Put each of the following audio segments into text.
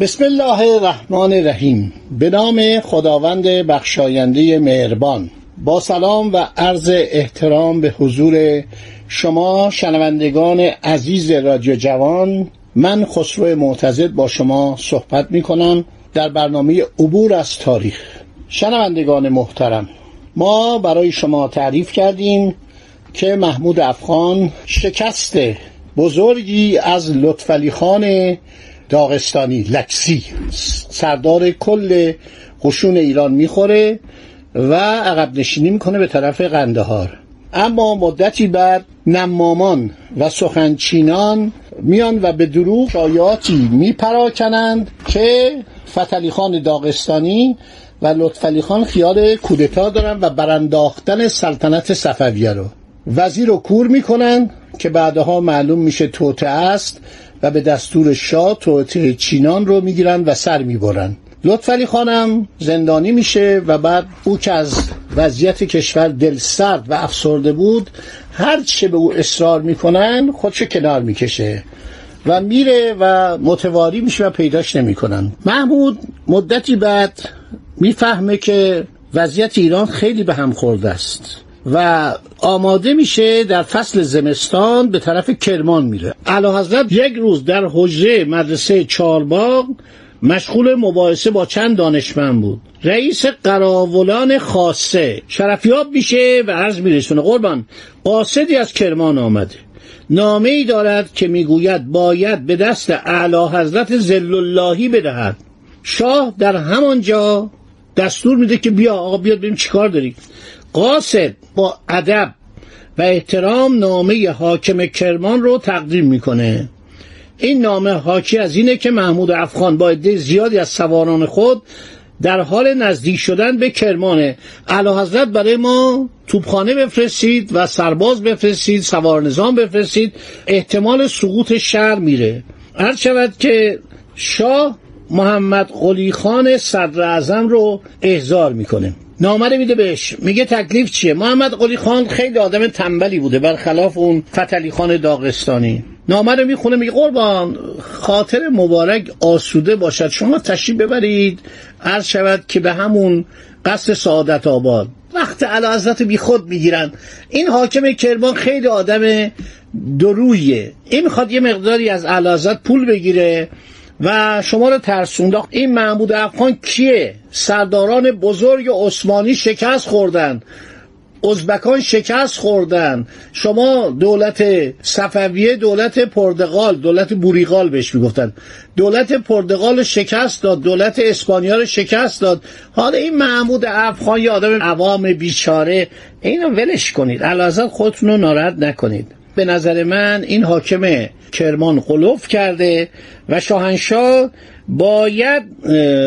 بسم الله الرحمن الرحیم. به نام خداوند بخشاینده مهربان. با سلام و عرض احترام به حضور شما شنوندگان عزیز رادیو جوان من خسرو معتزد با شما صحبت می کنم در برنامه عبور از تاریخ. شنوندگان محترم ما برای شما تعریف کردیم که محمود افغان شکست بزرگی از لطفعلی خان داغستانی لکسی. سردار کل قشون ایران می‌خوره و عقب نشینی می‌کنه به طرف قندهار. اما مدتی بعد نمامان و سخنچینان میان و به دروغ شایعاتی میپراکنند که فتلی خان داغستانی و لطفعلی خان خیال کودتا دارن و برانداختن سلطنت صفویه رو. وزیر رو کور می‌کنن که بعدها معلوم میشه توته است و به دستور شاه توته چینان رو می‌گیرن و سر می‌برن. لطفعلی خانم زندانی میشه و بعد او که از وضعیت کشور دل سرد و افسرده بود هر چه به او اصرار می‌کنن خودشو کنار می‌کشه و میره و متواری میشه و پیداش نمی‌کنن. محمود مدتی بعد می‌فهمه که وضعیت ایران خیلی به هم خورده است. و آماده میشه در فصل زمستان به طرف کرمان میره. علا حضرت یک روز در حجره مدرسه چارباغ مشغول مباحثه با چند دانشمند بود. رئیس قراولان خاصه شرفیاب میشه و عرض میرسونه قربان قاصدی از کرمان آمده. نامه ای دارد که می‌گوید باید به دست اعلی حضرت زل اللهی بدهد. شاه در همانجا دستور میده که بیا آقا بیاد ببین چیکار داری قاصد با ادب و احترام نامه حاکم کرمان رو تقدیم می‌کنه. این نامه حاکی از اینه که محمود افغان با عده زیادی از سواران خود در حال نزدیک شدن به کرمانه. اعلی حضرت برای ما توپخانه بفرستید و سرباز بفرستید سوار نظام بفرستید. احتمال سقوط شهر میره. هر شود که شاه محمد قلی خان صدر اعظم رو احضار می‌کنه. نامه میده بهش. میگه تکلیف چیه؟ محمد قلی خان خیلی آدم تنبلی بوده برخلاف اون فتلی خان داغستانی. نامه رو می‌خونه میگه قربان خاطر مبارک آسوده باشد. شما تشریف ببرید. عرض شود که به همون قصد سعادت آباد. وقت علا حضرت بی خود می‌گیرن. این حاکم کرمان خیلی آدم درویه این می‌خواد یه مقداری از علا پول بگیره. و شما رو ترسونده این محمود افغان کیه؟ سرداران بزرگ عثمانی شکست خوردن. ازبکان شکست خوردن. شما دولت صفویه دولت پرتغال دولت بوریغال بهش می‌گفتن. دولت پرتغال شکست داد دولت اسپانیا رو شکست داد. حالا این محمود افغان یه آدم عوام بیچاره. اینو ولش کنید. علازت خودتون رو ناراحت نکنید. به نظر من این حاکم کرمان قلوف کرده و شاهنشاه باید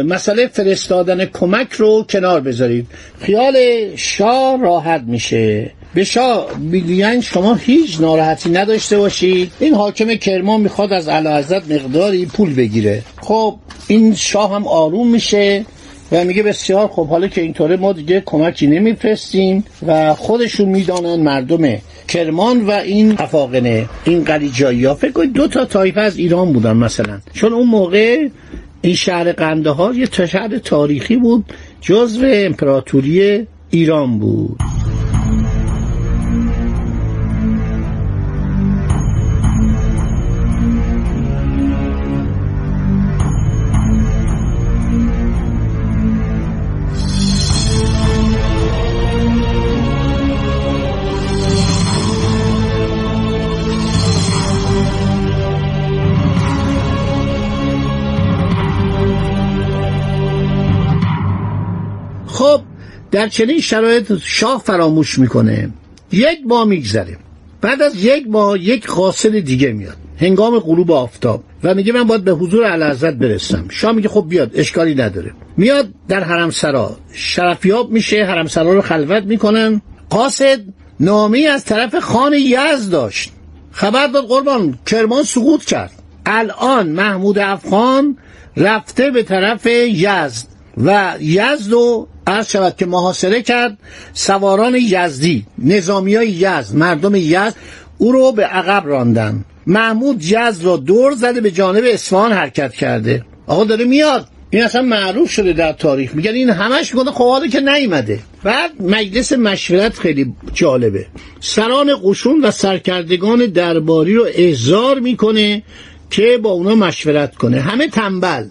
مسئله فرستادن کمک رو کنار بذارید. خیال شاه راحت میشه. به شاه می‌گوین شما هیچ ناراحتی نداشته باشید. این حاکم کرمان می‌خواد از اعلی حضرت مقداری پول بگیره. خب این شاه هم آروم میشه و میگه بسیار خب حالا که اینطوره ما دیگه کمکی نمیفرستیم و خودشون می‌دانن مردم کرمان و این افاقنه این قلیجایی ها. فکر کنید دو تا تایفه از ایران بودن مثلا. چون اون موقع این شهر قنده ها یه شهر تاریخی بود جزو امپراتوری ایران بود. در چنین شرایط شاه فراموش می‌کنه. یک ماه میگذره. بعد از یک ماه یک قاصد دیگه میاد. هنگام غروب آفتاب. و میگه من باید به حضور اعلیحضرت برسم. شاه میگه خب بیاد اشکالی نداره. میاد در حرم سرا شرفیاب میشه حرم سرا رو خلوت می‌کنن. قاصد نامی از طرف خان یزد داشت. خبر داد قربان کرمان سقوط کرد. الان محمود افغان رفته به طرف یزد. و یزد رو عرض شود که محاصره کرد سواران یزدی نظامی های یزد مردم یزد او رو به عقب راندن. محمود یزد را دور زده به جانب اصفهان حرکت کرده. آقا داره میاد. این اصلا معروف شده در تاریخ. میگن این همش میگن خب که نیومده. بعد مجلس مشورت خیلی جالبه. سران قشون و سرکردگان درباری رو احضار می‌کنه که با اونا مشورت کنه. همه تنبل.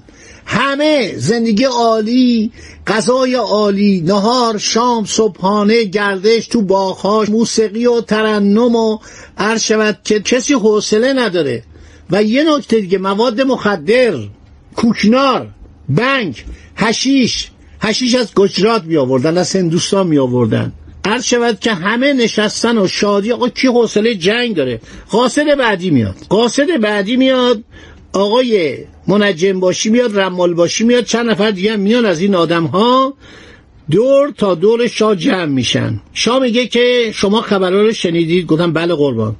همه زندگی عالی غذای عالی نهار شام صبحانه گردش تو باغهاش موسیقی و ترنم و عرض شود که کسی حوصله نداره. و یه نکته دیگه مواد مخدر کوکنار بنگ هشیش هشیش از گجرات می آوردن از هندوستان می آوردن عرض شود که همه نشستن و شادی آقا کی حوصله جنگ داره؟ قاصد بعدی میاد. قاصد بعدی میاد آقای منجم باشی میاد رمال باشی میاد چند نفر دیگه میان از این آدم ها دور تا دور شاه جمع میشن. شاه میگه که شما خبرها رو شنیدید گفتم بله قربان.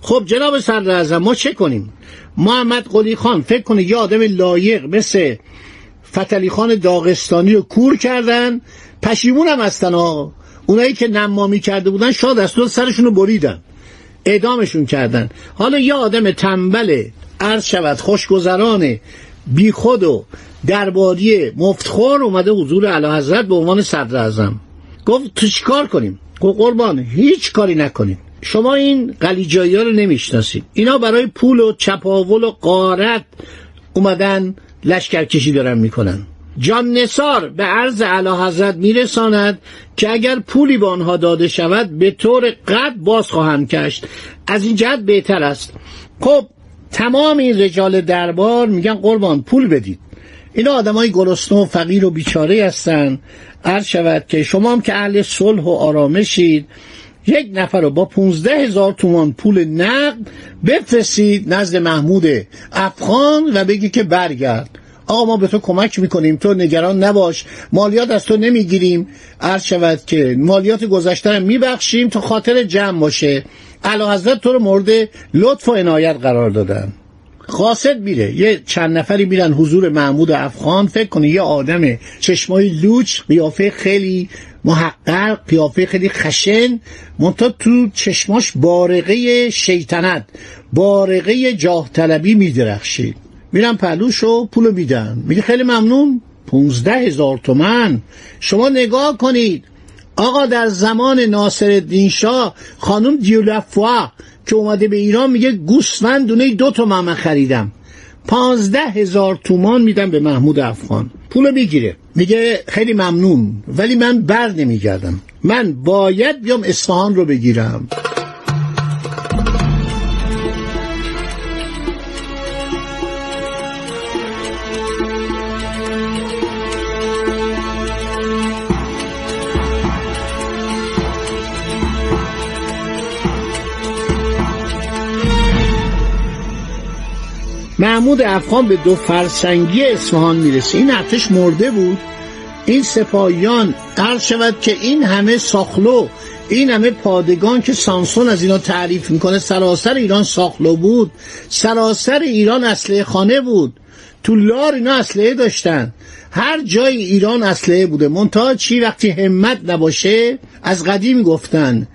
خب جناب صدر ما چه کنیم؟ محمد قلی خان فکر کنه یه آدم لایق مثل فتلی خان داغستانی رو کور کردن پشیمون هم هستن ها اونایی که نمامی کرده بودن شاد از سرشون رو بریدن. اعدامشون کردن. حالا یه آدم تنبل عرض شود خوشگذران بیخود و درباری مفتخور اومده حضور اعلی حضرت به عنوان صدر اعظم. گفت تو چیکار کنیم؟ گفت قربان هیچ کاری نکنیم. شما این قلیجایی ها رو نمی‌شناسید. اینا برای پول و چپاول و قارت اومدن لشکرکشی دارن می‌کنن. جان نصار به عرض علا حضرت میرساند که اگر پولی به آنها داده شود به طور قد باز خواهند کشت. از این جهت بهتر است. خب تمام این رجال دربار میگن قربان پول بدید. اینا آدم های گرسنه و فقیر و بیچاره هستن. عرض شود که شما هم که اهل صلح و آرامشید یک نفر رو با پونزده هزار تومان پول نقد بفرستید نزد محمود افغان و بگی که برگرد. آقا ما به تو کمک می‌کنیم تو نگران نباش. مالیات از تو نمی‌گیریم. عرض شود که مالیات گذشته رو میبخشیم تا خاطر جمع باشه. علا حضرت تو رو مورد لطف و عنایت قرار دادن. قاصد میره. یه چند نفری میرن حضور محمود افغان. فکر کنه یه آدم چشمای لوچ قیافه خیلی محقق قیافه خیلی خشن منتها تو چشماش بارقه شیطنت بارقه جاه طلبی میدرخشید میرن پهلوشو پولو میدن. میگه خیلی ممنون. پونزده هزار تومن. شما نگاه کنید. آقا در زمان ناصر شاه خانم دیولفوا که اومده به ایران میگه گوسفند دونه دو تومن من خریدم. پانزده هزار تومان میدم به محمود افغان. پولو می‌گیره. میگه خیلی ممنون ولی من بر نمیگردم. من باید بیام اصفهان رو بگیرم. محمود افغان به دو فرسنگی اصفهان می‌رسه. این ارتش مرده بود. این سپاهیان عرض شود که این همه ساخلو این همه پادگان که سانسون از اینا تعریف می‌کنه سراسر ایران ساخلو بود. سراسر ایران اسلحه خانه بود. تو لار اینا اسلحه داشتن. هر جای ایران اسلحه بوده. منتها چی؟ وقتی همت نباشه از قدیم گفتن.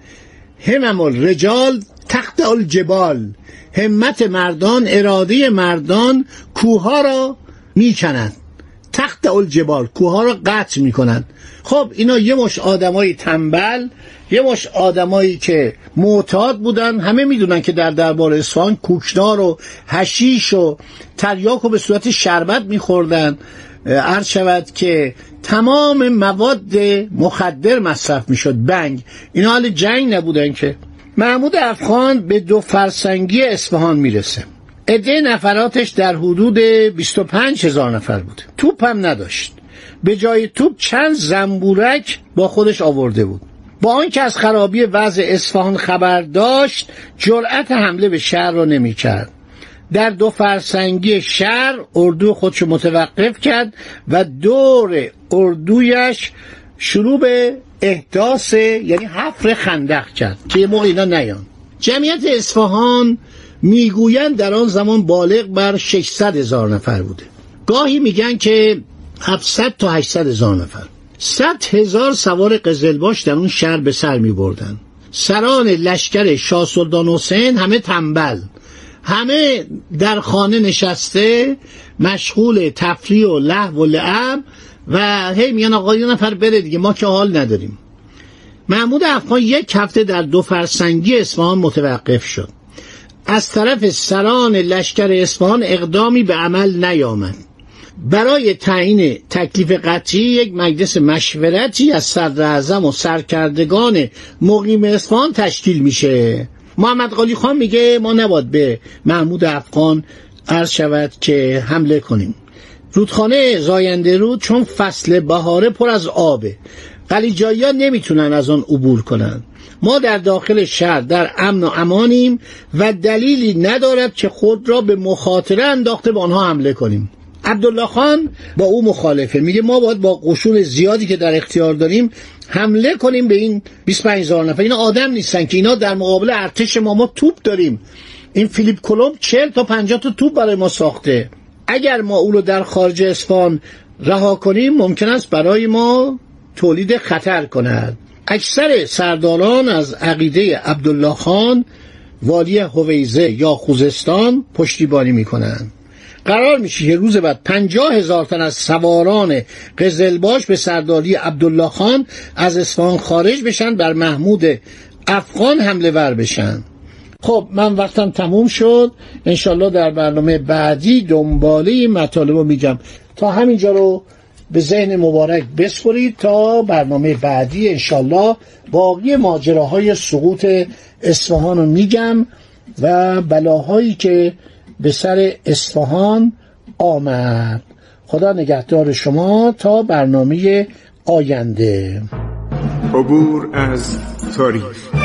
همم رجال تخت الجبال. همت مردان اراده مردان کوها را می‌کنند تخت الجبال کوها را قطع می‌کنند. خب اینا یه مش آدمای تنبل یه مش آدمایی که معتاد بودن همه می‌دونن که در دربار اصفهان کوکنار و هشیش و تریاک رو به صورت شربت میخوردن. عرض شود که تمام مواد مخدر مصرف می‌شد. بنگ. اینا حال جنگ نبودن که. محمود افغان به دو فرسنگی اصفهان می‌رسه. عده نفراتش در حدود 25 هزار نفر بود. توپ هم نداشت. به جای توپ چند زنبورک با خودش آورده بود. با آنکه از خرابی وضع اصفهان خبر داشت جرأت حمله به شهر را نمی‌کرد. در دو فرسنگی شهر اردو خودش متوقف کرد و دور اردویش شروع به احداث یعنی حفر خندق کرد. که یه موقع اینا نیان. جمعیت اصفهان می‌گویند در آن زمان بالغ بر 600 هزار نفر بوده. گاهی میگن که 700 تا 800 هزار نفر. 100 هزار سوار قزلباش در اون شهر به سر می بردن سران لشکر شاه سلطان حسین همه تنبل. همه در خانه نشسته مشغول تفریح و لحو و لعب و هی میگن آقا یه نفر بره دیگه ما که حال نداریم. محمود افغان یک هفته در دو فرسنگی اصفهان متوقف شد. از طرف سران لشکر اصفهان اقدامی به عمل نیامد. برای تعیین تکلیف قطعی یک مجلس مشورتی از صدر و سرکردگان مقیم اصفهان تشکیل میشه. محمد قالی خان میگه ما نباید به محمود افغان عرض شود که حمله کنیم. رودخانه زاینده رود چون فصل بهاره پر از آبه. قلیجایی ها نمی‌تونن از آن عبور کنن. ما در داخل شهر در امن و امانیم و دلیلی ندارد که خود را به مخاطره انداخته به آنها حمله کنیم. عبدالله خان با او مخالفه. میگه ما باید با قشون زیادی که در اختیار داریم حمله کنیم به این 25 هزار نفر. اینا آدم نیستن که اینا در مقابل ارتش ما ما توپ داریم. این فیلیپ کلمب 40 تا 50 تا توپ برای ما ساخته. اگر ما او رو در خارج اسفان رها کنیم ممکن است برای ما تولید خطر کند. اکثر سرداران از عقیده عبدالله خان والی هویزه یا خوزستان پشتیبانی می‌کنند. قرار میشه که روز بعد پنجاه هزار تن از سواران قزلباش به سرداری عبدالله خان از اصفهان خارج بشن بر محمود افغان حمله ور بشن. خب من وقتم تموم شد. انشالله در برنامه بعدی دنباله مطالب رو میگم. تا همینجا رو به ذهن مبارک بسپرید تا برنامه بعدی انشالله. باقی ماجراهای سقوط اصفهان رو میگم و بلاهایی که به سر اصفهان آمد. خدا نگهدار شما تا برنامه آینده. عبور از تاریخ.